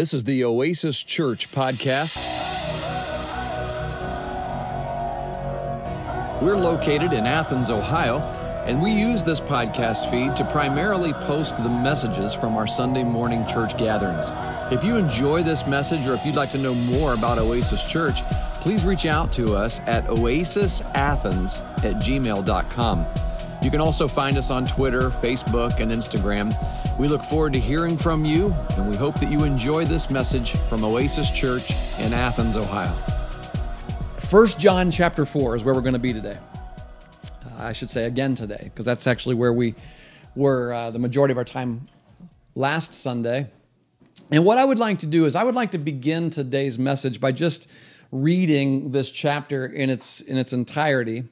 This is the Oasis Church podcast. We're located in Athens, Ohio, and we use this podcast feed to primarily post the messages from our Sunday morning church gatherings. If you enjoy this message or if you'd like to know more about Oasis Church, please reach out to us at oasisathens at gmail.com. You can also find us on Twitter, Facebook, and Instagram. We look forward to hearing from you, and we hope that you enjoy this message from Oasis Church in Athens, Ohio. First John chapter 4 is where we're going to be today. Uh, I should say again today, because that's actually where we were uh, the majority of our time last Sunday. And what I would like to do is I would like to begin today's message by just reading this chapter in its in its entirety.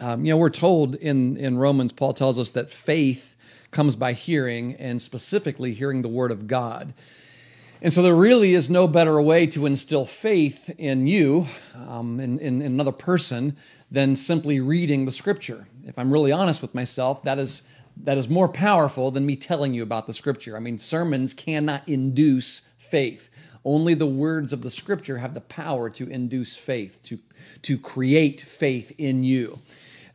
Um, you know, we're told in, in Romans, Paul tells us that faith comes by hearing, and specifically hearing the word of God. And so there really is no better way to instill faith in you, um, in, in, in, another person, than simply reading the scripture. If I'm really honest with myself, that is, that is more powerful than me telling you about the scripture. I mean, sermons cannot induce faith. Only the words of the scripture have the power to induce faith, to, to create faith in you.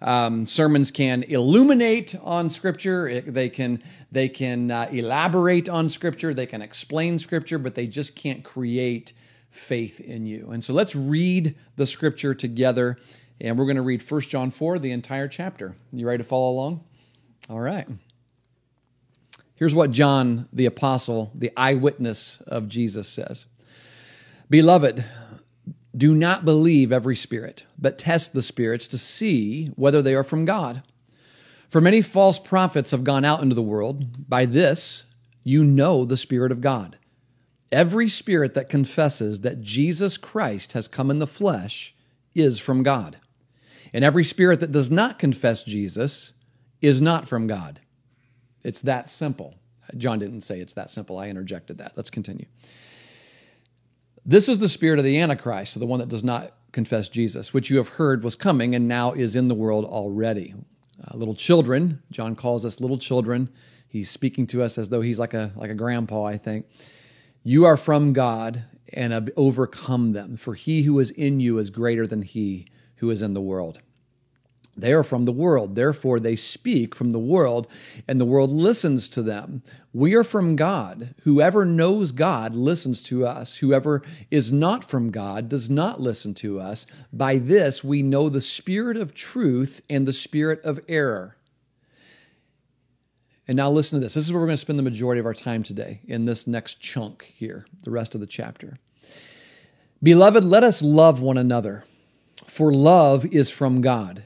Um, sermons can illuminate on Scripture. They can they can uh, elaborate on Scripture. They can explain Scripture, but they just can't create faith in you. And so let's read the Scripture together, and we're going to read 1 John four, the entire chapter. You ready to follow along? All right. Here's what John the apostle, the eyewitness of Jesus, says. Beloved, do not believe every spirit, but test the spirits to see whether they are from God. For many false prophets have gone out into the world. By this, you know the Spirit of God. Every spirit that confesses that Jesus Christ has come in the flesh is from God. And every spirit that does not confess Jesus is not from God. It's that simple. John didn't say it's that simple. I interjected that. Let's continue. This is the spirit of the Antichrist, so the one that does not confess Jesus, which you have heard was coming and now is in the world already. Uh, little children, John calls us little children. He's speaking to us as though he's like a like a grandpa, I think. You are from God and have overcome them, for he who is in you is greater than he who is in the world. They are from the world, therefore they speak from the world, and the world listens to them. We are from God. Whoever knows God listens to us. Whoever is not from God does not listen to us. By this we know the spirit of truth and the spirit of error. And now listen to this. This is where we're going to spend the majority of our time today in this next chunk here, the rest of the chapter. Beloved, let us love one another, for love is from God.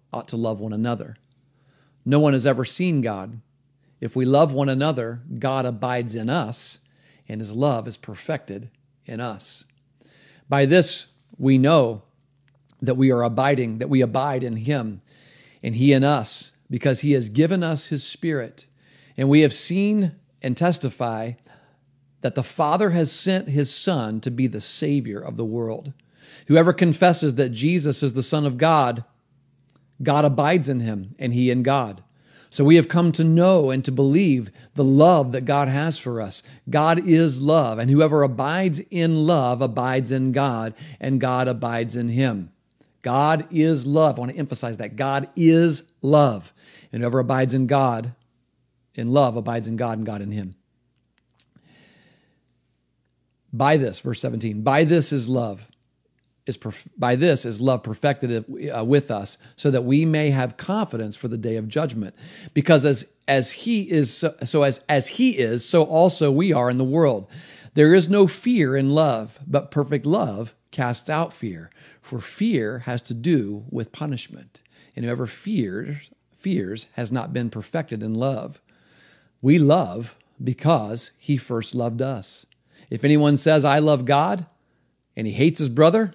ought to love one another. No one has ever seen God. If we love one another, God abides in us, and his love is perfected in us. By this we know that we are abiding, that we abide in him, and he in us, because he has given us his spirit. And we have seen and testify that the Father has sent his Son to be the Savior of the world. Whoever confesses that Jesus is the Son of God God abides in him, and he in God. So we have come to know and to believe the love that God has for us. God is love, and whoever abides in love abides in God, and God abides in him. God is love. I want to emphasize that. God is love. And whoever abides in God, in love, abides in God, and God in him. By this, verse 17, by this is love is perf- by this is love perfected uh, with us so that we may have confidence for the day of judgment. Because as as he is so, so as as he is so also we are in the world. There is no fear in love but perfect love casts out fear. For fear has to do with punishment. And whoever fears fears has not been perfected in love. We love because he first loved us. If anyone says, I love God, and he hates his brother,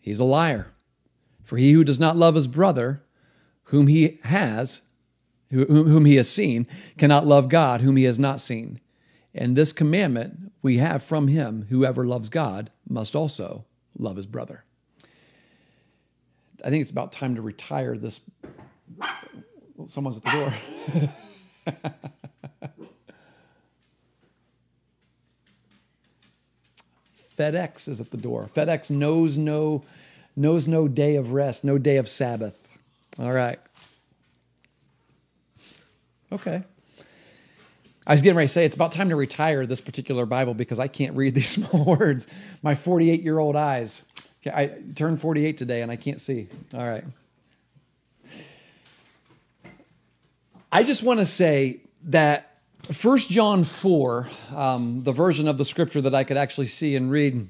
he's a liar. For he who does not love his brother, whom he has, whom he has seen, cannot love God, whom he has not seen. And this commandment we have from him whoever loves God must also love his brother. I think it's about time to retire this. Someone's at the door. FedEx is at the door. FedEx knows no knows no day of rest, no day of Sabbath. All right. Okay. I was getting ready to say it's about time to retire this particular Bible because I can't read these small words. My 48 year old eyes. I turned 48 today and I can't see. All right. I just want to say that First John 4, um, the version of the scripture that I could actually see and read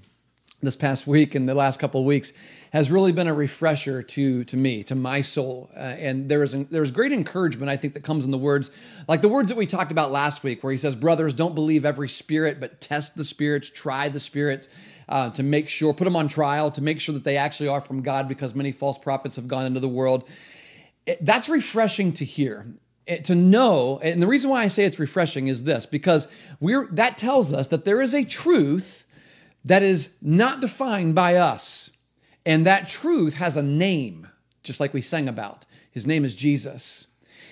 this past week and the last couple of weeks, has really been a refresher to to me, to my soul. Uh, and there is there's great encouragement I think that comes in the words, like the words that we talked about last week, where he says, "Brothers, don't believe every spirit, but test the spirits, try the spirits." Uh, to make sure, put them on trial to make sure that they actually are from God because many false prophets have gone into the world. It, that's refreshing to hear Eh, to know and the reason why i say it's refreshing is this because we're that tells us that there is a truth that is not defined by us. And that truth has a name just like we sang about. His name is jesus.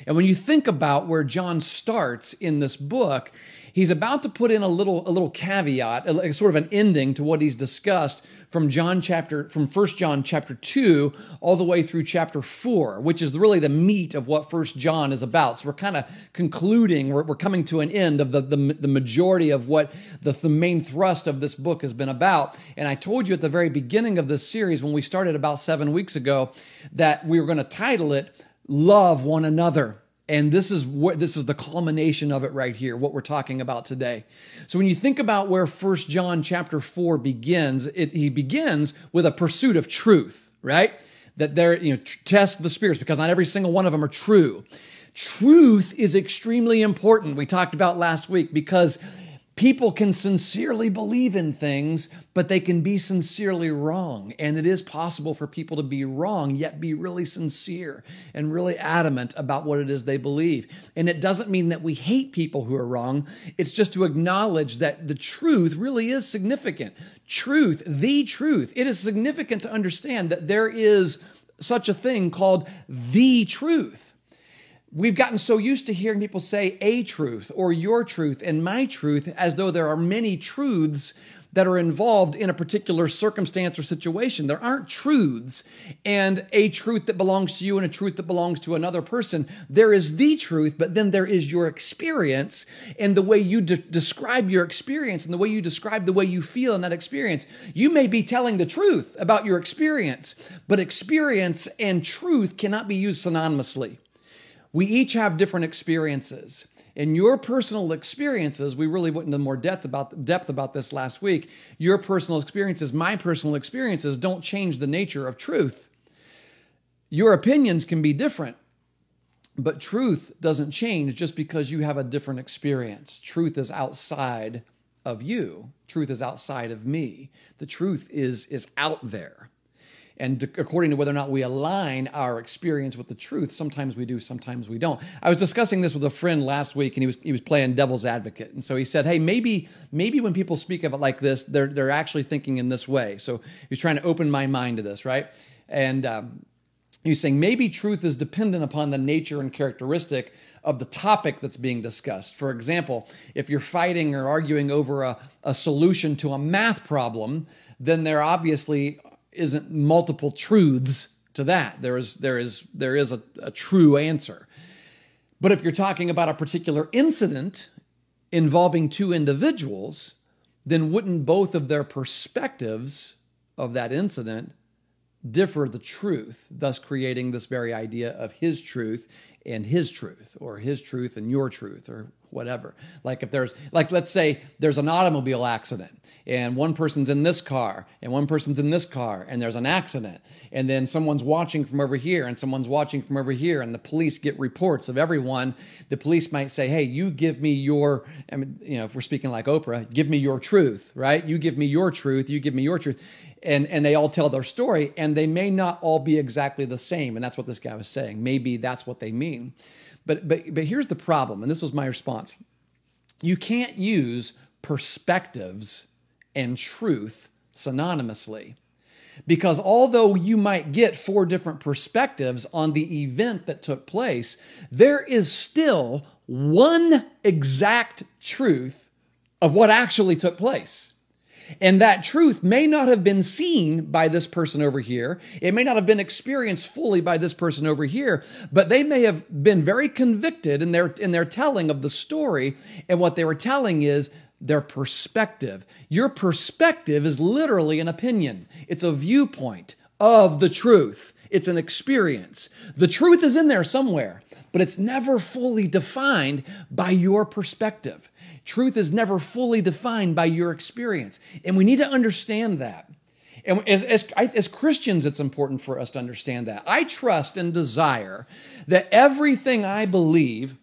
And when you think about where john starts in this book he's about to put in a little a little caveat a, sort of an ending to what he's discussed from John chapter from First John chapter 2 all the way through chapter 4, which is really the meat of what First John is about. So we're kind of concluding, we're, we're, coming to an end of the, the, the majority of what the, the main thrust of this book has been about. And I told you at the very beginning of this series, when we started about seven weeks ago, that we were going to title it Love One Another. And this is what this is the culmination of it right here, what we're talking about today. So when you think about where First John chapter 4 begins, it, he begins with a pursuit of truth, right? That there, you know, test the spirits because not every single one of them are true. Truth is extremely important. We talked about last week because People can sincerely believe in things, but they can be sincerely wrong. And it is possible for people to be wrong, yet be really sincere and really adamant about what it is they believe. And it doesn't mean that we hate people who are wrong, it's just to acknowledge that the truth really is significant. Truth, the truth. It is significant to understand that there is such a thing called the truth. We've gotten so used to hearing people say a truth or your truth and my truth as though there are many truths that are involved in a particular circumstance or situation. There aren't truths and a truth that belongs to you and a truth that belongs to another person. There is the truth, but then there is your experience and the way you de- describe your experience and the way you describe the way you feel in that experience. You may be telling the truth about your experience, but experience and truth cannot be used synonymously. We each have different experiences. In your personal experiences, we really went into more depth about depth about this last week. Your personal experiences, my personal experiences don't change the nature of truth. Your opinions can be different, but truth doesn't change just because you have a different experience. Truth is outside of you. Truth is outside of me. The truth is is out there and according to whether or not we align our experience with the truth sometimes we do sometimes we don't. I was discussing this with a friend last week and he was he was playing devil's advocate. And so he said hey maybe maybe when people speak of it like this they're they're actually thinking in this way. So he's trying to open my mind to this right? And um, he's saying maybe truth is dependent upon the nature and characteristic of the topic that's being discussed. For example, if you're fighting or arguing over a, a solution to a math problem, then there obviously isn't multiple truths to that. There is there is there is a, a true answer. But if you're talking about a particular incident involving two individuals, then wouldn't both of their perspectives of that incident differ the truth, thus creating this very idea of his truth and his truth, or his truth and your truth, or whatever. Like if there's like let's say there's an automobile accident and one person's in this car and one person's in this car and there's an accident and then someone's watching from over here and someone's watching from over here and the police get reports of everyone. The police might say, "Hey, you give me your I mean, you know, if we're speaking like Oprah, give me your truth, right? You give me your truth, you give me your truth." And and they all tell their story and they may not all be exactly the same and that's what this guy was saying. Maybe that's what they mean. But, but, but here's the problem, and this was my response you can't use perspectives and truth synonymously. Because although you might get four different perspectives on the event that took place, there is still one exact truth of what actually took place. And that truth may not have been seen by this person over here. It may not have been experienced fully by this person over here, but they may have been very convicted in their, in their telling of the story. And what they were telling is their perspective. Your perspective is literally an opinion, it's a viewpoint of the truth, it's an experience. The truth is in there somewhere, but it's never fully defined by your perspective. Truth is never fully defined by your experience. And we need to understand that. And as, as, as, Christians, it's important for us to understand that. I trust and desire that everything I believe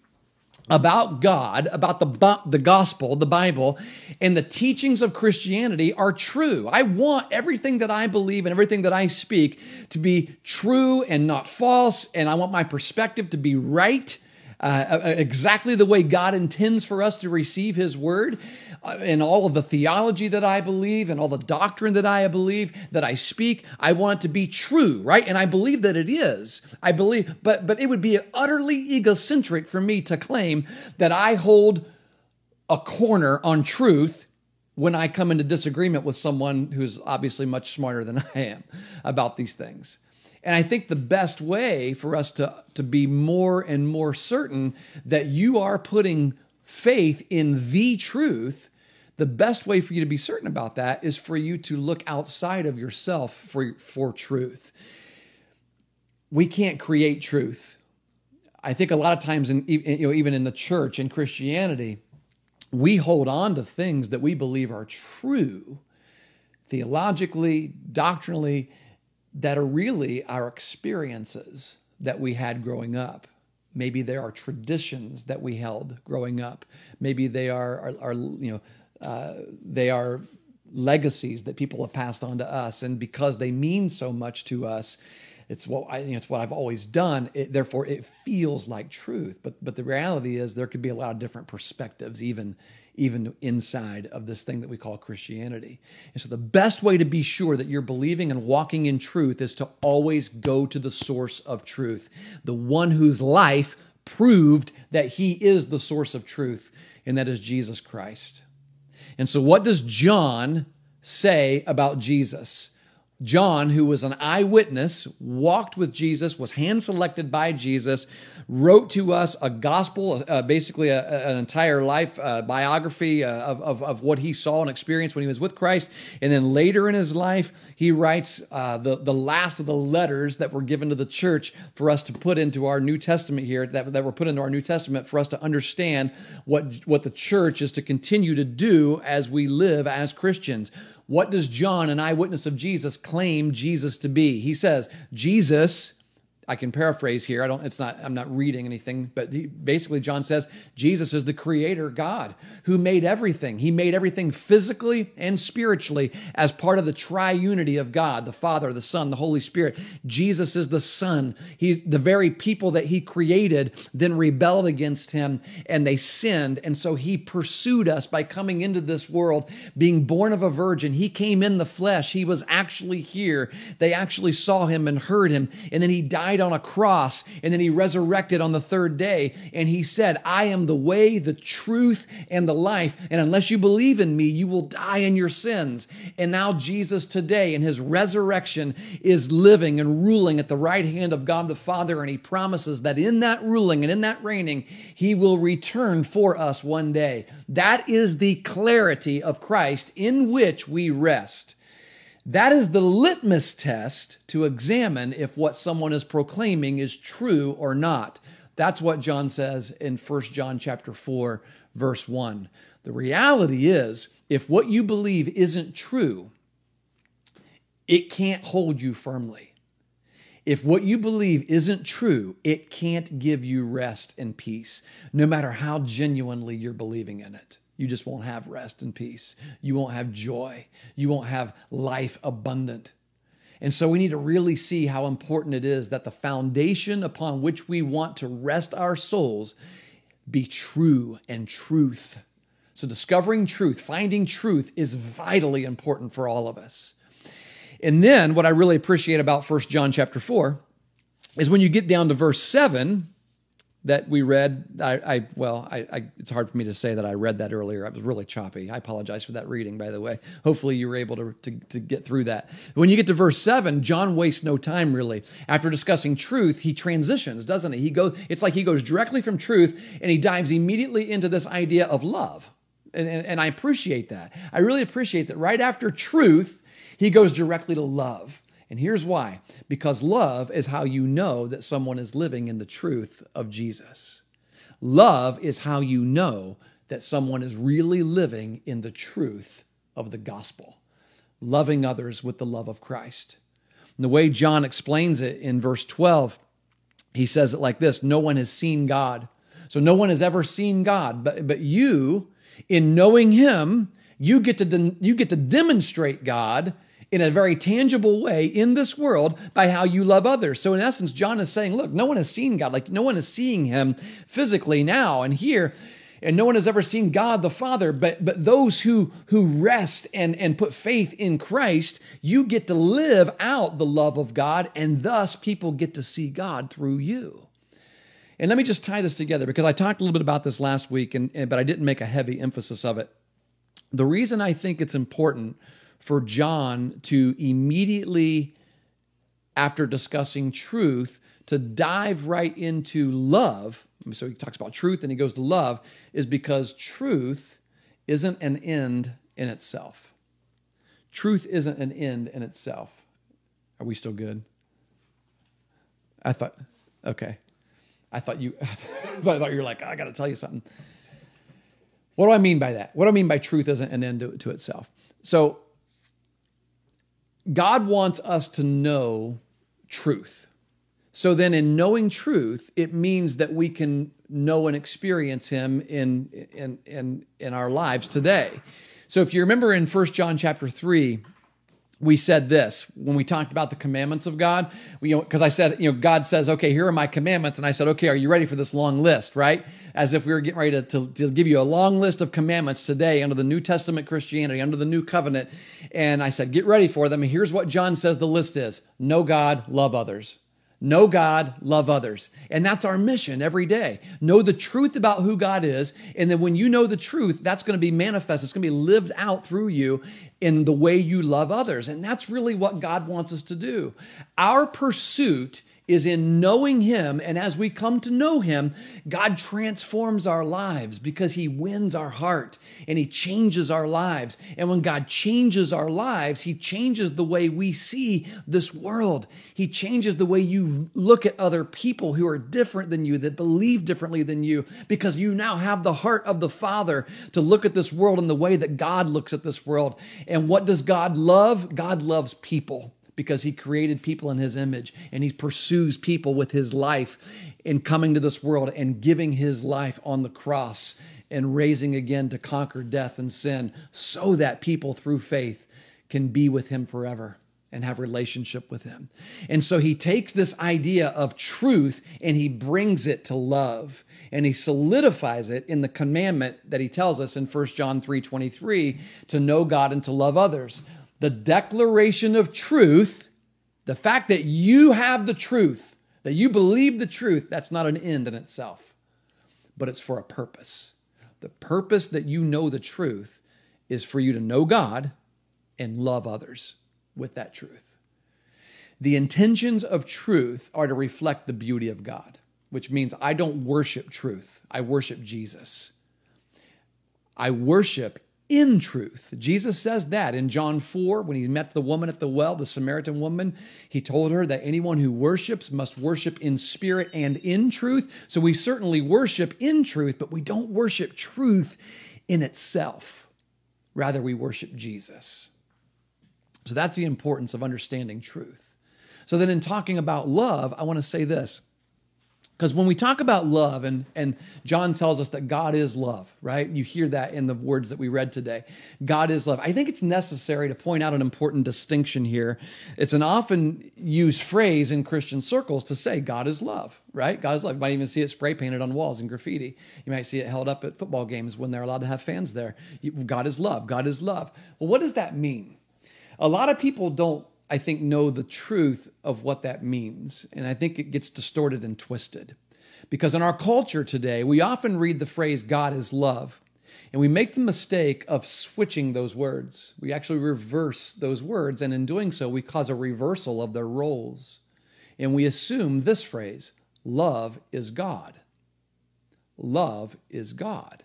about God, about the, the gospel, the Bible, and the teachings of Christianity are true. I want everything that I believe and everything that I speak to be true and not false. And I want my perspective to be right uh, uh, exactly the way God intends for us to receive His Word, uh, and all of the theology that I believe, and all the doctrine that I believe, that I speak, I want it to be true, right? And I believe that it is. I believe, but but it would be utterly egocentric for me to claim that I hold a corner on truth when I come into disagreement with someone who's obviously much smarter than I am about these things. And I think the best way for us to, to be more and more certain that you are putting faith in the truth, the best way for you to be certain about that is for you to look outside of yourself for, for truth. We can't create truth. I think a lot of times, in, you know, even in the church in Christianity, we hold on to things that we believe are true theologically, doctrinally, that are really our experiences that we had growing up. Maybe there are traditions that we held growing up. Maybe they are, are, are you know, uh, they are legacies that people have passed on to us, and because they mean so much to us, it's what I, know, it's what I've always done. It, therefore, it feels like truth. But but the reality is, there could be a lot of different perspectives, even even inside of this thing that we call Christianity. And so, the best way to be sure that you're believing and walking in truth is to always go to the source of truth, the one whose life proved that he is the source of truth, and that is Jesus Christ. And so, what does John say about Jesus? John, who was an eyewitness, walked with Jesus, was hand selected by Jesus, wrote to us a gospel, uh, basically a, an entire life uh, biography uh, of, of, of, what he saw and experienced when he was with Christ. And then later in his life, he writes uh, the, the last of the letters that were given to the church for us to put into our New Testament here, that, that were put into our New Testament for us to understand what, what the church is to continue to do as we live as Christians. What does John, an eyewitness of Jesus, claim Jesus to be? He says, Jesus I can paraphrase here. I don't. It's not. I'm not reading anything. But he, basically, John says Jesus is the Creator God who made everything. He made everything physically and spiritually as part of the triunity of God, the Father, the Son, the Holy Spirit. Jesus is the Son. He's the very people that He created then rebelled against Him and they sinned, and so He pursued us by coming into this world, being born of a virgin. He came in the flesh. He was actually here. They actually saw Him and heard Him, and then He died died on a cross and then he resurrected on the third day. And he said, I am the way, the truth, and the life. And unless you believe in me, you will die in your sins. And now Jesus today in his resurrection is living and ruling at the right hand of God the Father. And he promises that in that ruling and in that reigning, he will return for us one day. That is the clarity of Christ in which we rest. That is the litmus test to examine if what someone is proclaiming is true or not. That's what John says in 1 John chapter 4 verse 1. The reality is if what you believe isn't true, it can't hold you firmly. If what you believe isn't true, it can't give you rest and peace, no matter how genuinely you're believing in it. You just won't have rest and peace. You won't have joy. You won't have life abundant. And so we need to really see how important it is that the foundation upon which we want to rest our souls be true and truth. So, discovering truth, finding truth is vitally important for all of us. And then, what I really appreciate about First John chapter 4 is when you get down to verse 7, that we read. I, I well, I, I, it's hard for me to say that I read that earlier. I was really choppy. I apologize for that reading, by the way. Hopefully, you were able to, to, to get through that. When you get to verse seven, John wastes no time really. After discussing truth, he transitions, doesn't he? He goes. It's like he goes directly from truth and he dives immediately into this idea of love. And, and, and I appreciate that. I really appreciate that. Right after truth, he goes directly to love. And here's why because love is how you know that someone is living in the truth of Jesus. Love is how you know that someone is really living in the truth of the gospel, loving others with the love of Christ. And the way John explains it in verse 12, he says it like this No one has seen God. So no one has ever seen God, but, but you, in knowing him, you get to de- you get to demonstrate God in a very tangible way in this world by how you love others. So, in essence, John is saying, look, no one has seen God. Like, no one is seeing him physically now and here. And no one has ever seen God the Father, but, but those who, who rest and, and put faith in Christ, you get to live out the love of God, and thus people get to see God through you. And let me just tie this together because I talked a little bit about this last week, and, and, but I didn't make a heavy emphasis of it. The reason I think it's important for John to immediately, after discussing truth, to dive right into love. So he talks about truth and he goes to love, is because truth isn't an end in itself. Truth isn't an end in itself. Are we still good? I thought, okay. I thought you, I thought you were like, I got to tell you something. What do I mean by that? What do I mean by truth isn't an end to, to itself? So God wants us to know truth. So then, in knowing truth, it means that we can know and experience Him in, in, in, in our lives today. So, if you remember in First John chapter 3, we said this when we talked about the commandments of God. Because I said, you know, God says, okay, here are my commandments. And I said, okay, are you ready for this long list, right? As if we were getting ready to, to, to give you a long list of commandments today under the New Testament Christianity, under the new covenant. And I said, get ready for them. And here's what John says the list is know God, love others. Know God, love others. And that's our mission every day. Know the truth about who God is. And then when you know the truth, that's going to be manifest. It's going to be lived out through you in the way you love others. And that's really what God wants us to do. Our pursuit is in knowing Him. And as we come to know Him, God transforms our lives because He wins our heart and He changes our lives. And when God changes our lives, He changes the way we see this world. He changes the way you look at other people who are different than you, that believe differently than you, because you now have the heart of the Father to look at this world in the way that God looks at this world. And what does God love? God loves people because he created people in his image and he pursues people with his life in coming to this world and giving his life on the cross and raising again to conquer death and sin so that people through faith can be with him forever and have relationship with him. And so he takes this idea of truth and he brings it to love and he solidifies it in the commandment that he tells us in 1 John 3:23 to know God and to love others the declaration of truth, the fact that you have the truth, that you believe the truth, that's not an end in itself, but it's for a purpose. The purpose that you know the truth is for you to know God and love others with that truth. The intentions of truth are to reflect the beauty of God, which means I don't worship truth, I worship Jesus. I worship in truth. Jesus says that in John 4 when he met the woman at the well, the Samaritan woman. He told her that anyone who worships must worship in spirit and in truth. So we certainly worship in truth, but we don't worship truth in itself. Rather, we worship Jesus. So that's the importance of understanding truth. So then, in talking about love, I want to say this because when we talk about love, and, and John tells us that God is love, right? You hear that in the words that we read today. God is love. I think it's necessary to point out an important distinction here. It's an often used phrase in Christian circles to say God is love, right? God is love. You might even see it spray painted on walls in graffiti. You might see it held up at football games when they're allowed to have fans there. God is love. God is love. Well, what does that mean? A lot of people don't I think, know the truth of what that means. And I think it gets distorted and twisted. Because in our culture today, we often read the phrase, God is love, and we make the mistake of switching those words. We actually reverse those words, and in doing so, we cause a reversal of their roles. And we assume this phrase, love is God. Love is God.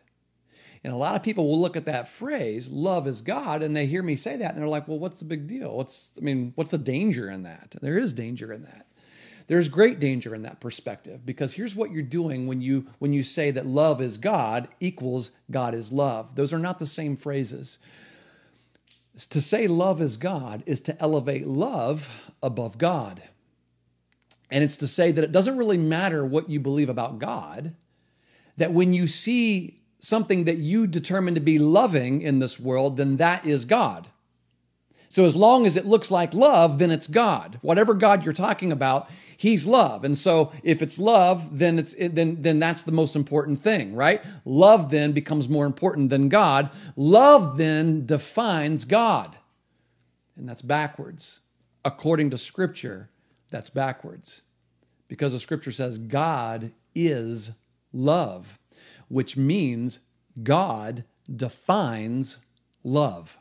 And a lot of people will look at that phrase, love is God, and they hear me say that and they're like, well, what's the big deal? What's, I mean, what's the danger in that? There is danger in that. There's great danger in that perspective because here's what you're doing when you when you say that love is God equals God is love. Those are not the same phrases. To say love is God is to elevate love above God. And it's to say that it doesn't really matter what you believe about God, that when you see something that you determine to be loving in this world, then that is God. So as long as it looks like love, then it's God. Whatever God you're talking about, He's love. And so if it's love, then it's then then that's the most important thing, right? Love then becomes more important than God. Love then defines God. And that's backwards. According to Scripture, that's backwards. Because the Scripture says God is love which means God defines love.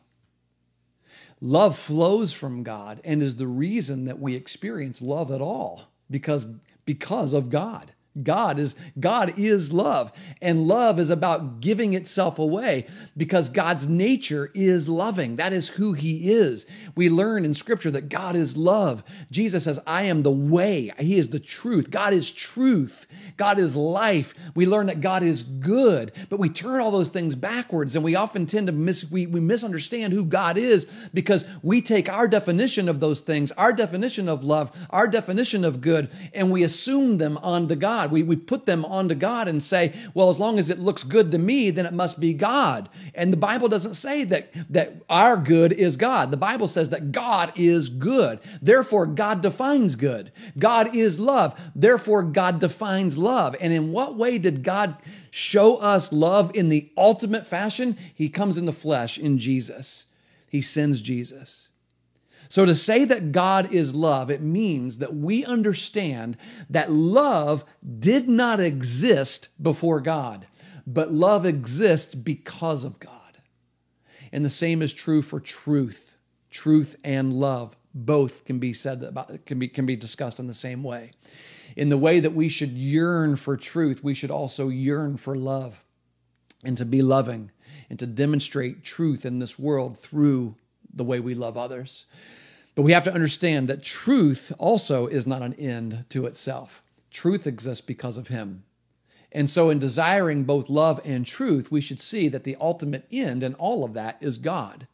Love flows from God and is the reason that we experience love at all because, because of God. God is God is love. And love is about giving itself away because God's nature is loving. That is who he is. We learn in scripture that God is love. Jesus says I am the way. He is the truth. God is truth. God is life. We learn that God is good but we turn all those things backwards and we often tend to miss we, we misunderstand who God is because we take our definition of those things our definition of love our definition of good and we assume them onto God God. We, we put them onto God and say, well, as long as it looks good to me, then it must be God. And the Bible doesn't say that, that our good is God. The Bible says that God is good. Therefore, God defines good. God is love. Therefore, God defines love. And in what way did God show us love in the ultimate fashion? He comes in the flesh in Jesus. He sends Jesus. So to say that God is love, it means that we understand that love did not exist before God, but love exists because of God. And the same is true for truth. Truth and love both can be said about can be can be discussed in the same way. In the way that we should yearn for truth, we should also yearn for love and to be loving and to demonstrate truth in this world through the way we love others. But we have to understand that truth also is not an end to itself. Truth exists because of Him. And so, in desiring both love and truth, we should see that the ultimate end in all of that is God.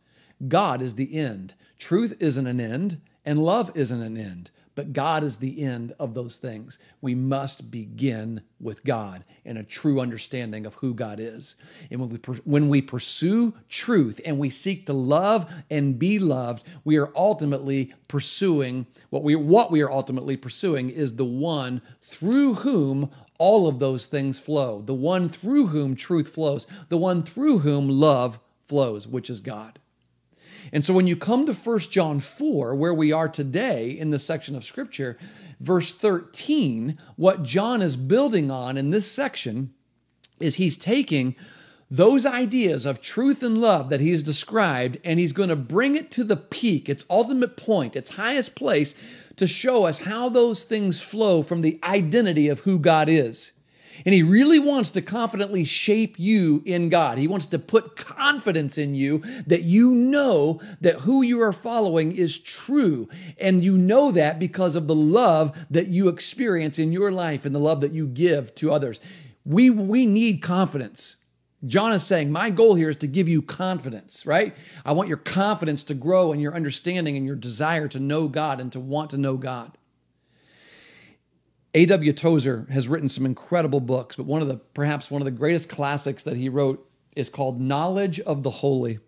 God is the end. Truth isn't an end, and love isn't an end but God is the end of those things. We must begin with God and a true understanding of who God is. And when we when we pursue truth and we seek to love and be loved, we are ultimately pursuing what we what we are ultimately pursuing is the one through whom all of those things flow, the one through whom truth flows, the one through whom love flows, which is God. And so when you come to 1 John 4, where we are today in this section of scripture, verse 13, what John is building on in this section is he's taking those ideas of truth and love that he's described and he's going to bring it to the peak, its ultimate point, its highest place to show us how those things flow from the identity of who God is. And he really wants to confidently shape you in God. He wants to put confidence in you that you know that who you are following is true. And you know that because of the love that you experience in your life and the love that you give to others. We, we need confidence. John is saying, My goal here is to give you confidence, right? I want your confidence to grow and your understanding and your desire to know God and to want to know God. A.W. Tozer has written some incredible books, but one of the perhaps one of the greatest classics that he wrote is called Knowledge of the Holy.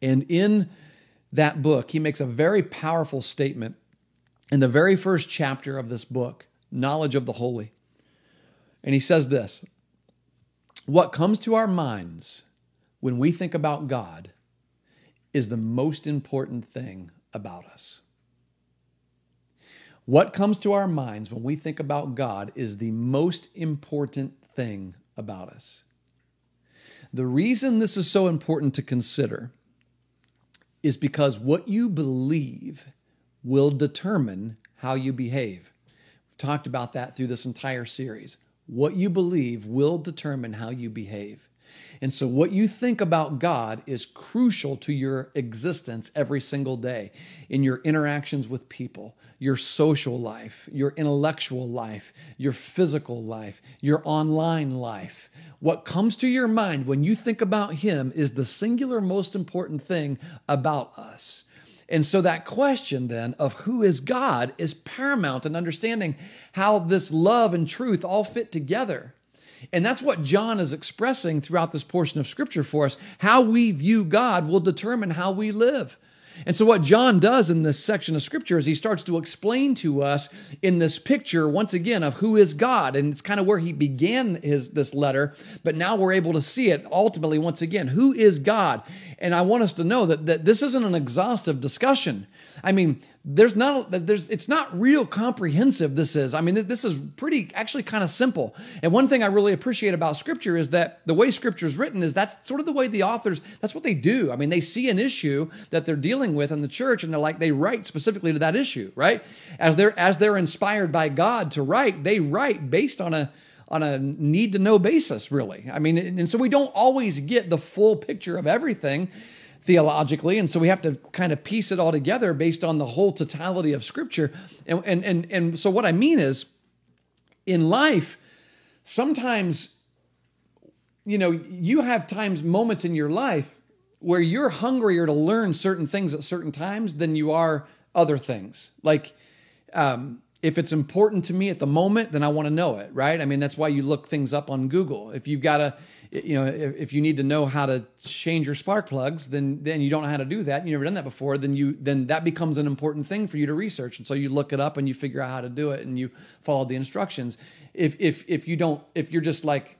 And in that book, he makes a very powerful statement in the very first chapter of this book, Knowledge of the Holy. And he says this What comes to our minds when we think about God is the most important thing about us. What comes to our minds when we think about God is the most important thing about us. The reason this is so important to consider is because what you believe will determine how you behave. We've talked about that through this entire series. What you believe will determine how you behave. And so, what you think about God is crucial to your existence every single day in your interactions with people, your social life, your intellectual life, your physical life, your online life. What comes to your mind when you think about Him is the singular most important thing about us. And so that question then of who is God is paramount in understanding how this love and truth all fit together. And that's what John is expressing throughout this portion of scripture for us. How we view God will determine how we live. And so, what John does in this section of scripture is he starts to explain to us in this picture, once again, of who is God. And it's kind of where he began his, this letter, but now we're able to see it ultimately, once again, who is God? And I want us to know that, that this isn't an exhaustive discussion. I mean, there's not there's it's not real comprehensive this is. I mean this is pretty actually kind of simple. And one thing i really appreciate about scripture is that the way scripture is written is that's sort of the way the authors that's what they do. I mean they see an issue that they're dealing with in the church and they're like they write specifically to that issue right? As they're as they're inspired by god to write they write based on a on a need to know basis really. I mean and so we don't always get the full picture of everything theologically. And so we have to kind of piece it all together based on the whole totality of Scripture. And, and, and, and so what I mean is, in life, sometimes, you know, you have times, moments in your life where you're hungrier to learn certain things at certain times than you are other things. Like, um, if it's important to me at the moment, then I want to know it, right? I mean, that's why you look things up on Google. If you've got to, you know, if, if, you need to know how to change your spark plugs, then then you don't know how to do that. You've never done that before. Then you then that becomes an important thing for you to research, and so you look it up and you figure out how to do it, and you follow the instructions. If if if you don't, if you're just like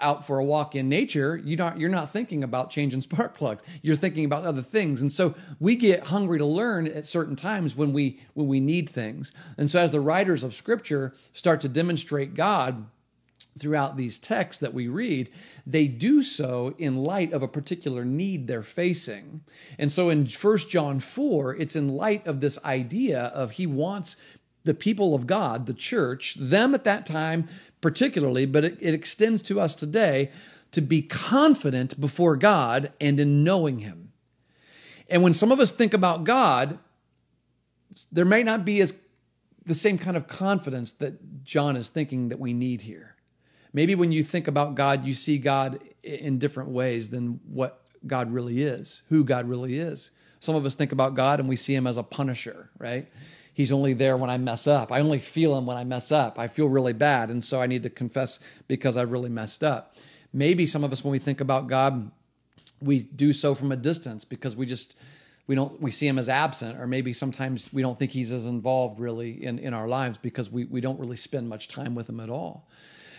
out for a walk in nature, you don't you're not thinking about changing spark plugs. You're thinking about other things. And so we get hungry to learn at certain times when we when we need things. And so as the writers of scripture start to demonstrate God throughout these texts that we read, they do so in light of a particular need they're facing. And so in 1 John 4, it's in light of this idea of he wants the people of God, the church, them at that time particularly, but it, it extends to us today to be confident before God and in knowing Him. And when some of us think about God, there may not be as the same kind of confidence that John is thinking that we need here. Maybe when you think about God, you see God in different ways than what God really is, who God really is. Some of us think about God and we see him as a punisher, right? He's only there when I mess up. I only feel him when I mess up. I feel really bad. And so I need to confess because I really messed up. Maybe some of us, when we think about God, we do so from a distance because we just we don't we see him as absent or maybe sometimes we don't think he's as involved really in, in our lives because we, we don't really spend much time with him at all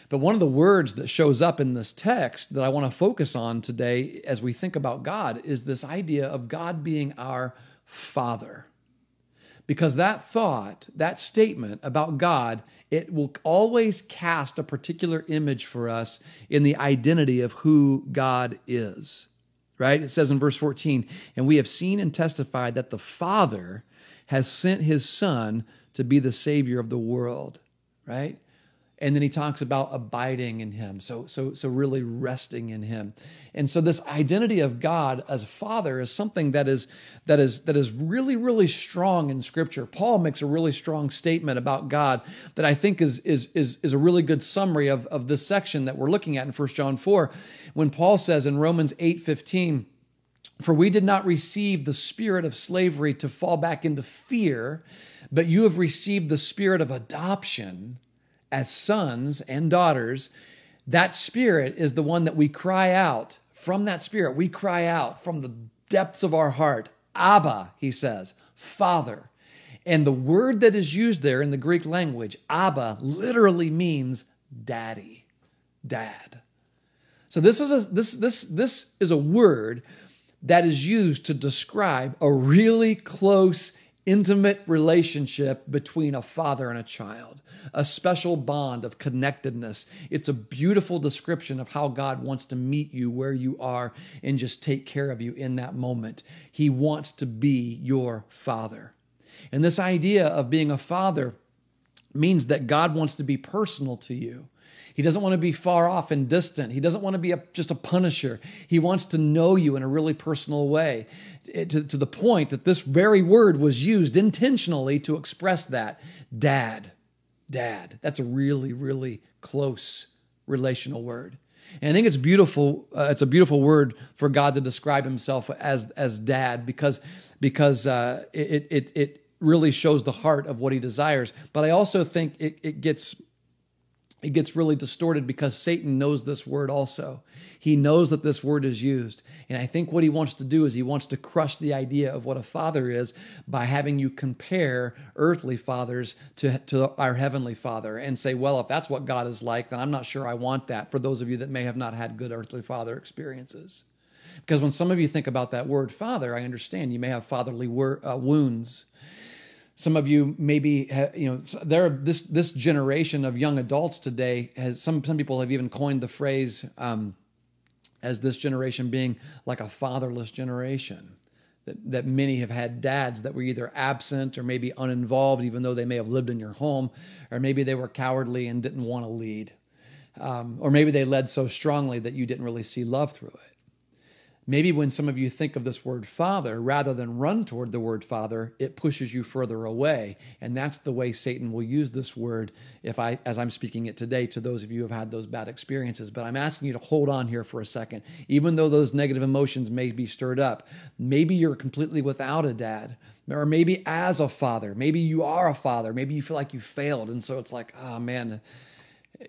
but one of the words that shows up in this text that i want to focus on today as we think about god is this idea of god being our father because that thought, that statement about God, it will always cast a particular image for us in the identity of who God is. Right? It says in verse 14, and we have seen and testified that the Father has sent his Son to be the Savior of the world. Right? And then he talks about abiding in him. So so so really resting in him. And so this identity of god as father is something that is that is that is really really strong in scripture. Paul makes a really strong statement about god that i think is is is, is a really good summary of, of this section that we're looking at in 1 john 4 when paul says in romans 8 15 for we did not receive the spirit of slavery to fall back into fear but you have received the spirit of adoption as sons and daughters, that spirit is the one that we cry out. From that spirit, we cry out from the depths of our heart, Abba, he says, Father. And the word that is used there in the Greek language, Abba, literally means daddy, dad. So this is a this this this is a word that is used to describe a really close intimate relationship between a father and a child, a special bond of connectedness. It's a beautiful description of how God wants to meet you where you are and just take care of you in that moment. He wants to be your father. And this idea of being a father means that God wants to be personal to you. He doesn't want to be far off and distant. He doesn't want to be a, just a punisher. He wants to know you in a really personal way eh, to, to the point that this very word was used intentionally to express that. Dad, dad. That's a really, really close relational word. And I think it's beautiful. Uh, it's a beautiful word for God to describe Himself as as Dad, because because uh, it it it really shows the heart of what He desires. But I also think it, it gets it gets really distorted because Satan knows this word also. He knows that this word is used. And I think what he wants to do is he wants to crush the idea of what a father is by having you compare earthly fathers to, to our heavenly father and say, well, if that's what God is like, then I'm not sure I want that for those of you that may have not had good earthly father experiences. Because when some of you think about that word father, I understand you may have fatherly wor- uh, wounds some of you maybe you know there this this generation of young adults today has some some people have even coined the phrase um, as this generation being like a fatherless generation that, that many have had dads that were either absent or maybe uninvolved even though they may have lived in your home or maybe they were cowardly and didn't want to lead. Um, or maybe they led so strongly that you didn't really see love through it Maybe when some of you think of this word father, rather than run toward the word father, it pushes you further away. And that's the way Satan will use this word if I as I'm speaking it today to those of you who have had those bad experiences. But I'm asking you to hold on here for a second. Even though those negative emotions may be stirred up, maybe you're completely without a dad. Or maybe as a father, maybe you are a father, maybe you feel like you failed. And so it's like, oh man,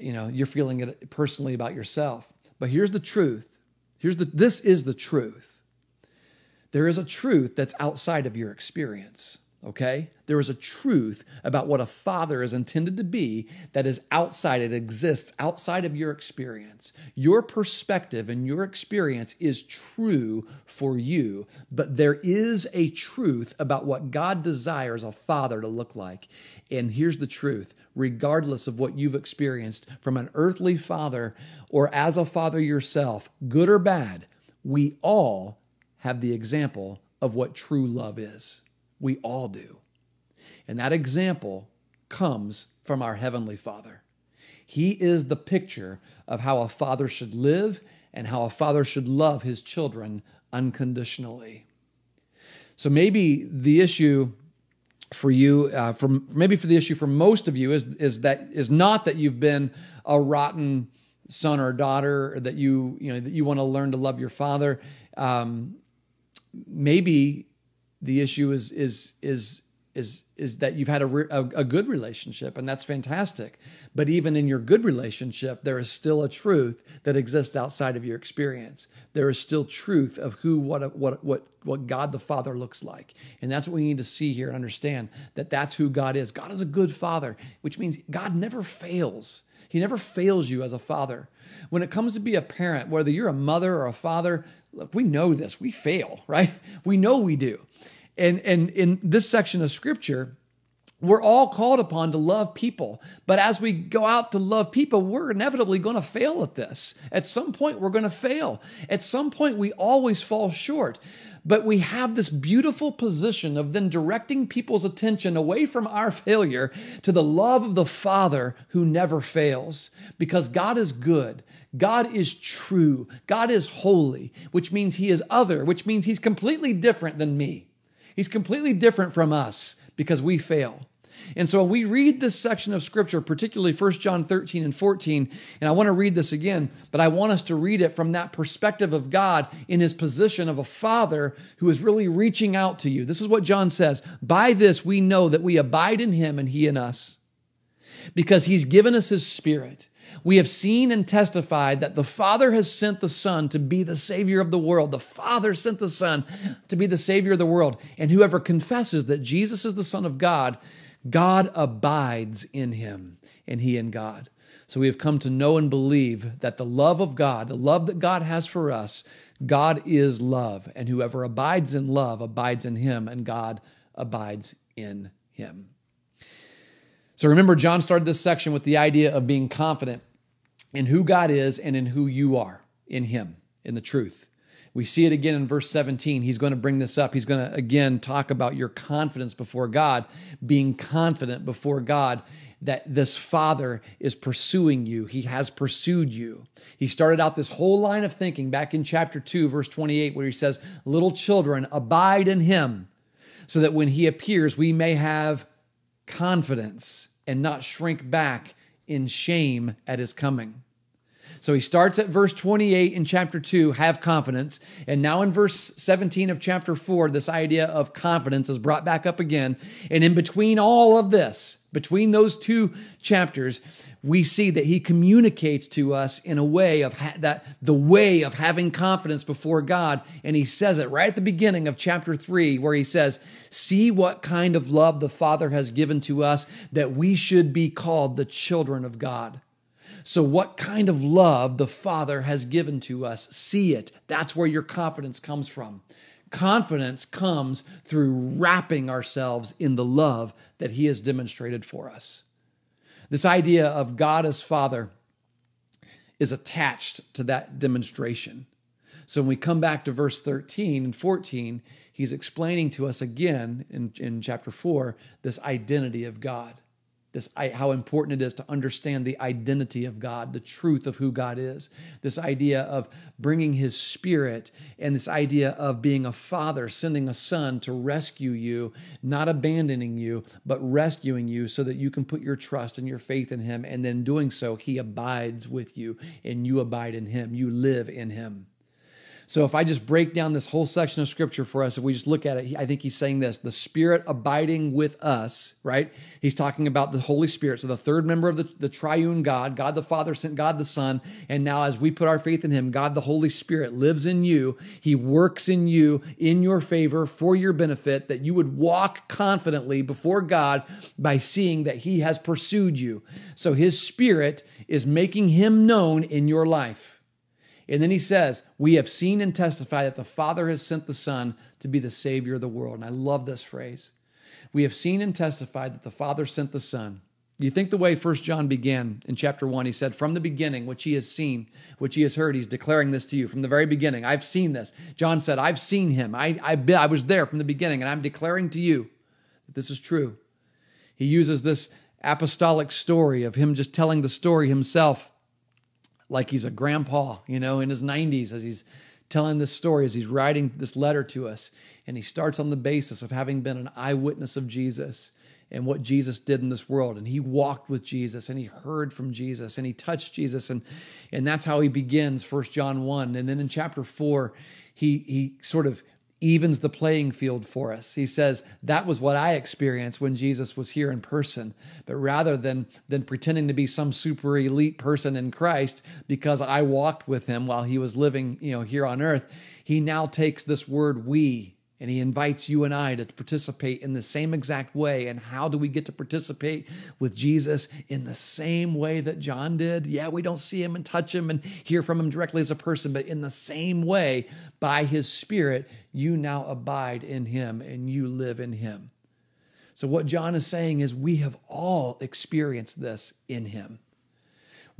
you know, you're feeling it personally about yourself. But here's the truth Here's the this is the truth. There is a truth that's outside of your experience. Okay? There is a truth about what a father is intended to be that is outside, it exists outside of your experience. Your perspective and your experience is true for you, but there is a truth about what God desires a father to look like. And here's the truth regardless of what you've experienced from an earthly father or as a father yourself, good or bad, we all have the example of what true love is. We all do. And that example comes from our Heavenly Father. He is the picture of how a father should live and how a father should love his children unconditionally. So maybe the issue for you, uh, for maybe for the issue for most of you is is that is not that you've been a rotten son or daughter, or that you you know that you want to learn to love your father. Um, maybe the issue is is is is is that you've had a, a, a, good relationship and that's fantastic. But even in your good relationship there is still a truth that exists outside of your experience. There is still truth of who what what what what God the Father looks like. And that's what we need to see here and understand that that's who God is. God is a good father which means God never fails. He never fails you as a father. When it comes to be a parent whether you're a mother or a father look we know this. We fail right? We know we do and, and in this section of scripture, We're all called upon to love people. But as we go out to love people, we're inevitably going to fail at this. At some point, we're going to fail. At some point, we always fall short. But we have this beautiful position of then directing people's attention away from our failure to the love of the Father who never fails. Because God is good, God is true, God is holy, which means He is other, which means He's completely different than me. He's completely different from us because we fail. And so when we read this section of scripture, particularly 1 John 13 and 14, and I want to read this again, but I want us to read it from that perspective of God in his position of a father who is really reaching out to you. This is what John says By this we know that we abide in him and he in us, because he's given us his spirit. We have seen and testified that the Father has sent the Son to be the Savior of the world. The Father sent the Son to be the Savior of the world. And whoever confesses that Jesus is the Son of God God abides in him, and he in God. So we have come to know and believe that the love of God, the love that God has for us, God is love, and whoever abides in love abides in him, and God abides in him. So remember, John started this section with the idea of being confident in who God is and in who you are in him, in the truth. We see it again in verse 17. He's going to bring this up. He's going to again talk about your confidence before God, being confident before God that this father is pursuing you. He has pursued you. He started out this whole line of thinking back in chapter 2, verse 28, where he says, Little children, abide in him, so that when he appears, we may have confidence and not shrink back in shame at his coming. So he starts at verse 28 in chapter 2, have confidence. And now in verse 17 of chapter 4, this idea of confidence is brought back up again. And in between all of this, between those two chapters, we see that he communicates to us in a way of ha- that the way of having confidence before God. And he says it right at the beginning of chapter three, where he says, See what kind of love the Father has given to us that we should be called the children of God. So, what kind of love the Father has given to us, see it. That's where your confidence comes from. Confidence comes through wrapping ourselves in the love that He has demonstrated for us. This idea of God as Father is attached to that demonstration. So when we come back to verse 13 and 14, he's explaining to us again in, in chapter 4 this identity of God this how important it is to understand the identity of God, the truth of who God is. This idea of bringing his spirit and this idea of being a father, sending a son to rescue you, not abandoning you, but rescuing you so that you can put your trust and your faith in him and then doing so he abides with you and you abide in him. You live in him. So if I just break down this whole section of scripture for us, if we just look at it, I think he's saying this the Spirit abiding with us, right? He's talking about the Holy Spirit. So the third member of the, the triune God, God the Father sent God the Son. And now as we put our faith in him, God the Holy Spirit lives in you. He works in you in your favor for your benefit, that you would walk confidently before God by seeing that he has pursued you. So his Spirit is making him known in your life. And then he says, We have seen and testified that the Father has sent the Son to be the Savior of the world. And I love this phrase. We have seen and testified that the Father sent the Son. You think the way First John began in chapter 1, he said, From the beginning, which he has seen, which he has heard, he's declaring this to you. From the very beginning, I've seen this. John said, I've seen him. I, I, I was there from the beginning, and I'm declaring to you that this is true. He uses this apostolic story of him just telling the story himself like he's a grandpa, you know, in his 90s as he's telling this story, as he's writing this letter to us. And he starts on the basis of having been an eyewitness of Jesus and what Jesus did in this world. And he walked with Jesus and he heard from Jesus and he touched Jesus. And, and that's how he begins First John 1. And then in chapter 4, he, he sort of evens the playing field for us. He says, That was what I experienced when Jesus was here in person. But rather than, than pretending to be some super elite person in Christ because I walked with him while he was living you know, here on earth, he now takes this word we and he invites you and I to participate in the same exact way. And how do we get to participate with Jesus in the same way that John did? Yeah, we don't see him and touch him and hear from him directly as a person, but in the same way, by his Spirit, you now abide in him and you live in him. So, what John is saying is, we have all experienced this in him.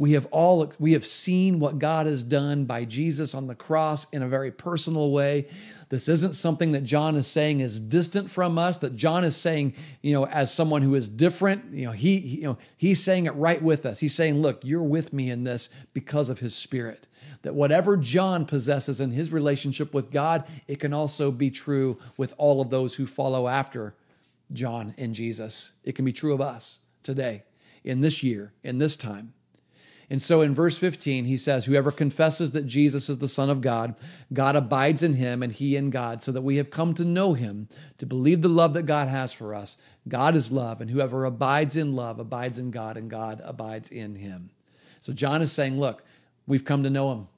We have all we have seen what God has done by Jesus on the cross in a very personal way. This isn't something that John is saying is distant from us, that John is saying, you know, as someone who is different, you know, he, you know, he's saying it right with us. He's saying, look, you're with me in this because of his spirit. That whatever John possesses in his relationship with God, it can also be true with all of those who follow after John and Jesus. It can be true of us today, in this year, in this time. And so in verse 15, he says, Whoever confesses that Jesus is the Son of God, God abides in him and he in God, so that we have come to know him, to believe the love that God has for us. God is love, and whoever abides in love abides in God, and God abides in him. So John is saying, Look, we've come to know him.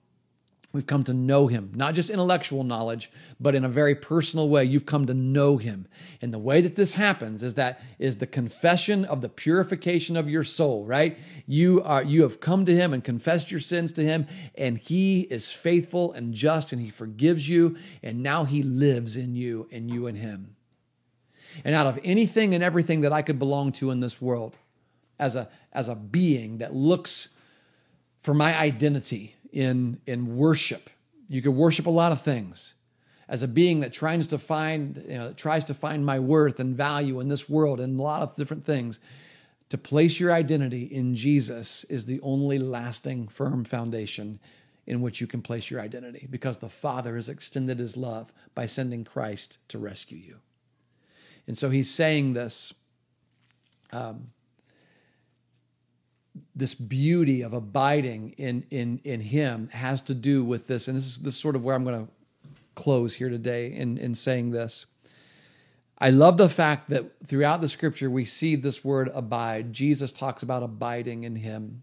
We've come to know him, not just intellectual knowledge, but in a very personal way. You've come to know him. And the way that this happens is that is the confession of the purification of your soul, right? You are you have come to him and confessed your sins to him, and he is faithful and just and he forgives you, and now he lives in you and you in him. And out of anything and everything that I could belong to in this world, as a as a being that looks for my identity in, in worship. You could worship a lot of things. As a being that tries to find, you know, tries to find my worth and value in this world and a lot of different things, to place your identity in Jesus is the only lasting, firm foundation in which you can place your identity because the Father has extended his love by sending Christ to rescue you. And so he's saying this um, this beauty of abiding in in in him has to do with this. And this is this is sort of where i'm going to close here today in in saying this. I love the fact that throughout the scripture we see this word abide. Jesus talks about abiding in him.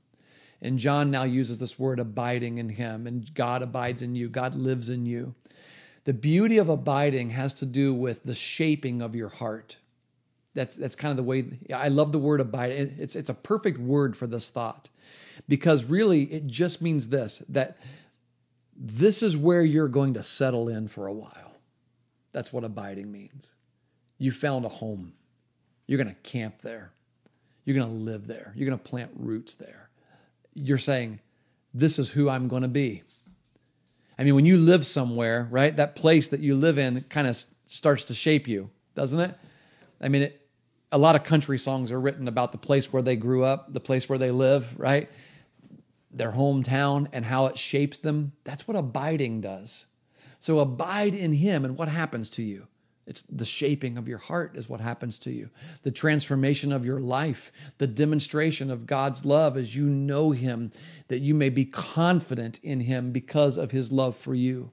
And john now uses this word abiding in him. And god abides in you. God lives in you. The beauty of abiding has to do with the shaping of your heart that's that's kind of the way I love the word abide. It's it's a perfect word for this thought because really it just means this that this is where you're going to settle in for a while. That's what abiding means. You found a home. You're going to camp there. You're going to live there. You're going to plant roots there. You're saying, This is who I'm going to be. I mean, when you live somewhere, right, that place that you live in kind of starts to shape you, doesn't it? I mean, it, a lot of country songs are written about the place where they grew up, the place where they live, right? Their hometown and how it shapes them. That's what abiding does. So abide in Him, and what happens to you? It's the shaping of your heart, is what happens to you. The transformation of your life, the demonstration of God's love as you know Him, that you may be confident in Him because of His love for you.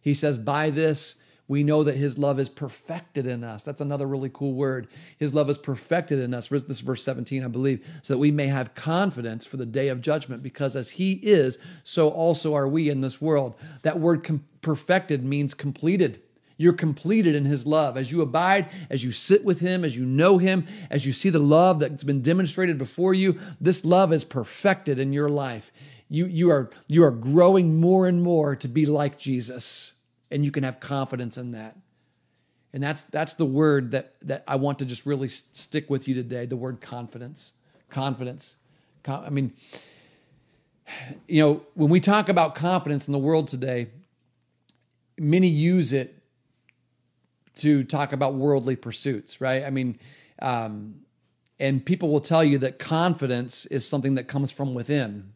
He says, By this, we know that his love is perfected in us. That's another really cool word. His love is perfected in us. This is verse 17, I believe, so that we may have confidence for the day of judgment, because as he is, so also are we in this world. That word com- perfected means completed. You're completed in his love. As you abide, as you sit with him, as you know him, as you see the love that's been demonstrated before you, this love is perfected in your life. You, you, are, you are growing more and more to be like Jesus and you can have confidence in that. And that's that's the word that that I want to just really stick with you today. The word confidence, confidence. I mean, you know, when we talk about confidence in the world today, many use it to talk about worldly pursuits, right? I mean, um, and people will tell you that confidence is something that comes from within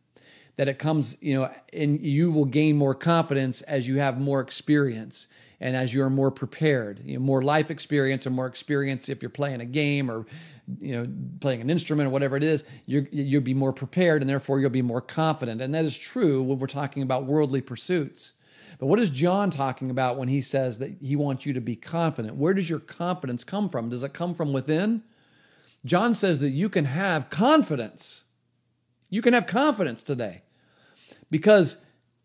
that it comes, you know, and you will gain more confidence as you have more experience and as you're more prepared, you know, more life experience or more experience if you're playing a game or, you know, playing an instrument or whatever it is, you you'll be more prepared and therefore you'll be more confident. And that is true when we're talking about worldly pursuits. But what is John talking about when he says that he wants you to be confident? Where does your confidence come from? Does it come from within? John says that you can have confidence. You can have confidence today because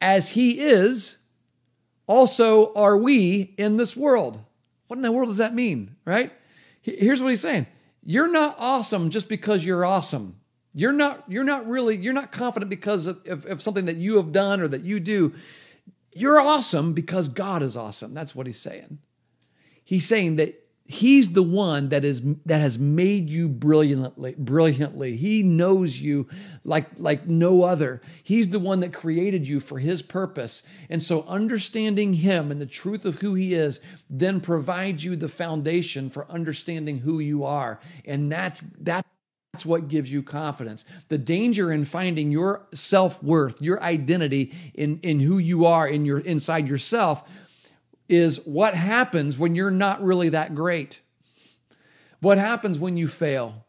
as he is, also are we in this world. What in the world does that mean, right? Here's what he's saying. You're not awesome just because you're awesome. You're not, you're not really, you're not confident because of, of, of something that you have done or that you do. You're awesome because God is awesome. That's what he's saying. He's saying that He's the one that is that has made you brilliantly, brilliantly. He knows you like like no other. He's the one that created you for his purpose. And so understanding him and the truth of who he is then provides you the foundation for understanding who you are. And that's that that's what gives you confidence. The danger in finding your self-worth, your identity in, in who you are in your inside yourself is what happens when you're not really that great. What happens when you fail?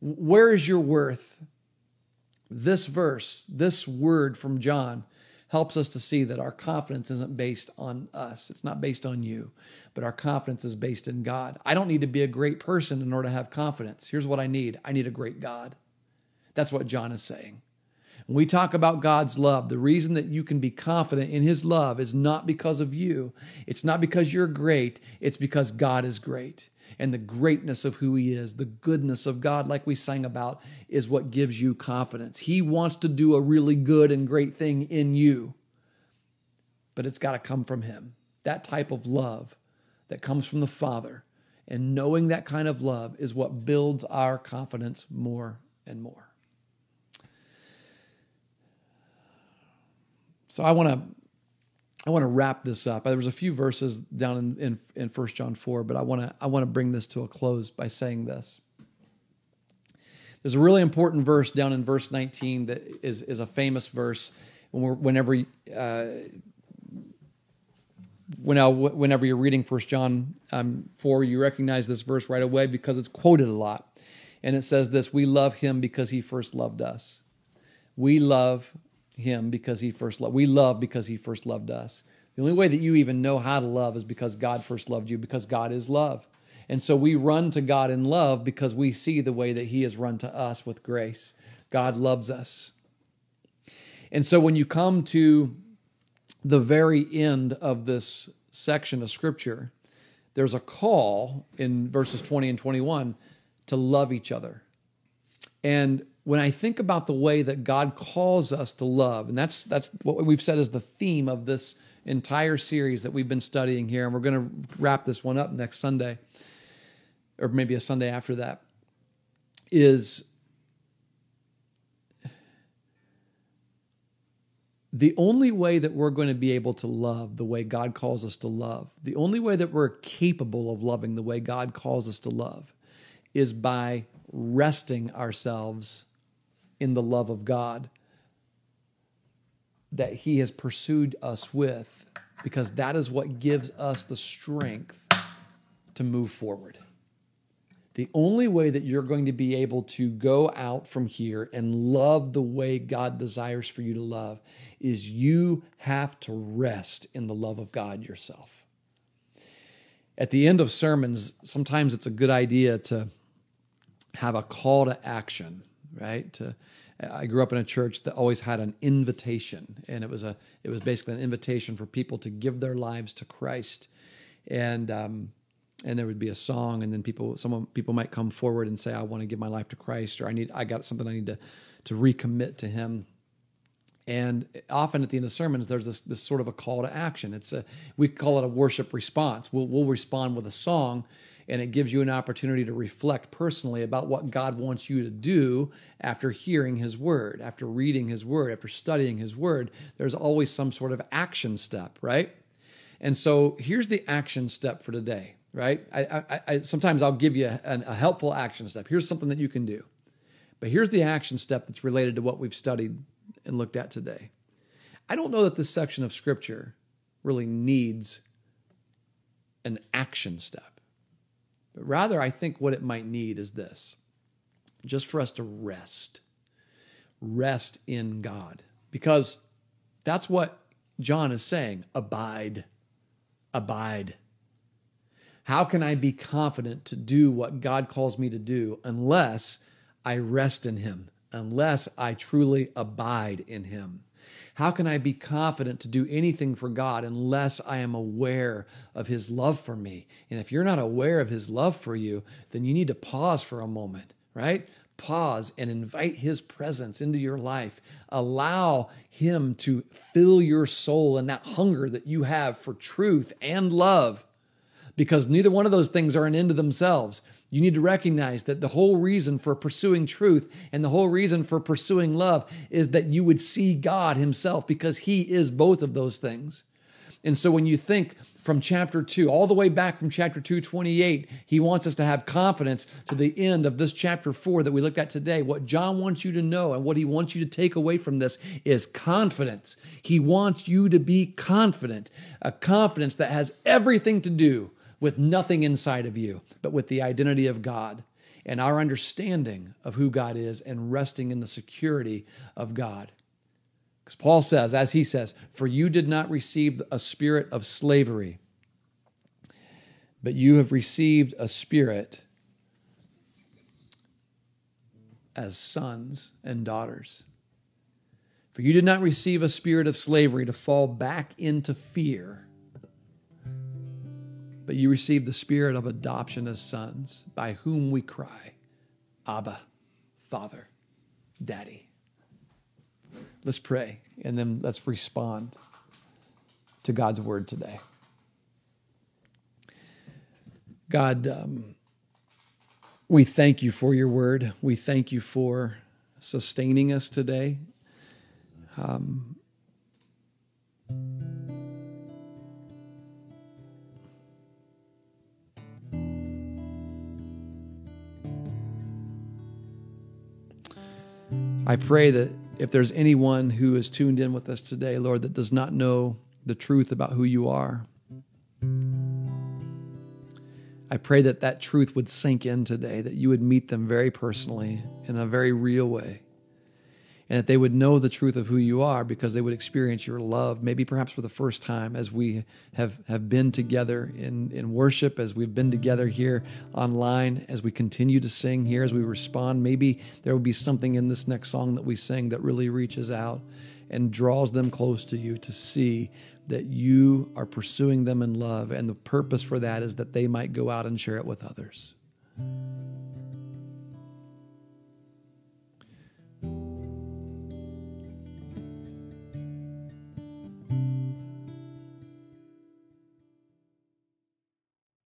Where is your worth? This verse, this word from John, helps us to see that our confidence isn't based on us. It's not based on you, but our confidence is based in God. I don't need to be a great person in order to have confidence. Here's what I need I need a great God. That's what John is saying. When we talk about God's love, the reason that you can be confident in His love is not because of you. It's not because you're great. It's because God is great. And the greatness of who He is, the goodness of God, like we sang about, is what gives you confidence. He wants to do a really good and great thing in you, but it's got to come from Him. That type of love that comes from the Father. And knowing that kind of love is what builds our confidence more and more. So I want to I want to wrap this up. There was a few verses down in, in, in 1 John 4, but I want to I want to bring this to a close by saying this. There's a really important verse down in verse 19 that is, is a famous verse whenever uh, whenever you're reading 1 John um, 4, you recognize this verse right away because it's quoted a lot. And it says this We love him because he first loved us. We love him because he first loved. We love because he first loved us. The only way that you even know how to love is because God first loved you, because God is love. And so we run to God in love because we see the way that he has run to us with grace. God loves us. And so when you come to the very end of this section of scripture, there's a call in verses 20 and 21 to love each other. And when I think about the way that God calls us to love, and that's that's what we've said is the theme of this entire series that we've been studying here, and we're going to wrap this one up next Sunday, or maybe a Sunday after that, is the only way that we're going to be able to love the way God calls us to love, the only way that we're capable of loving the way God calls us to love, is by resting ourselves in the love of God that He has pursued us with, because that is what gives us the strength to move forward. The only way that you're going to be able to go out from here and love the way God desires for you to love is you have to rest in the love of God yourself. At the end of sermons, sometimes it's a good idea to have a call to action, right? To I grew up in a church that always had an invitation, and it was a it was basically an invitation for people to give their lives to Christ, and um, and there would be a song, and then people someone people might come forward and say, "I want to give my life to Christ," or "I need I got something I need to to recommit to Him." And often at the end of sermons, there's this, this sort of a call to action. It's a we call it a worship response. We'll, we'll respond with a song, and it gives you an opportunity to reflect personally about what God wants you to do after hearing His Word, after reading His Word, after studying His Word. There's always some sort of action step, right? And so here's the action step for today, right? I, I, I sometimes I'll give you a, a helpful action step. Here's something that you can do, but here's the action step that's related to what we've studied and looked at today. I don't know that this section of Scripture really needs an action step. But rather, I think what it might need is this just for us to rest, rest in God. Because that's what John is saying abide, abide. How can I be confident to do what God calls me to do unless I rest in Him, unless I truly abide in Him? How can I be confident to do anything for God unless I am aware of His love for me? And if you're not aware of His love for you, then you need to pause for a moment, right? Pause and invite His presence into your life. Allow Him to fill your soul and that hunger that you have for truth and love. because neither one of those things are an end to themselves. You need to recognize that the whole reason for pursuing truth and the whole reason for pursuing love is that you would see God Himself because He is both of those things. And so when you think from chapter 2, all the way back from chapter 2, 28, he wants us to have confidence to the end of this chapter 4 that we looked at today. What John wants you to know and what he wants you to take away from this is confidence. He wants you to be confident, a confidence that has everything to do with nothing inside of you, but with the identity of God and our understanding of who God is and resting in the security of God. Because Paul says, as he says, For you did not receive a spirit of slavery, but you have received a spirit as sons and daughters. For you did not receive a spirit of slavery to fall back into fear, but you received the spirit of adoption as sons, by whom we cry, Abba, Father, Daddy. Let's pray and then let's respond to God's word today. God, um, we thank you for your word. We thank you for sustaining us today. Um, I pray that if there's anyone who is tuned in with us today, Lord, that does not know the truth about who you are, I pray that that truth would sink in today, that you would meet them very personally in a very real way and that they would know the truth of who you are because they would experience your love, maybe perhaps for the first time as we have, have been together in, in worship, as we've been together here online, as we continue to sing here, as we respond. Maybe there will be something in this next song that we sing that really reaches out and draws them close to you to see that you are pursuing them in love. And the purpose for that is that they might go out and share it with others.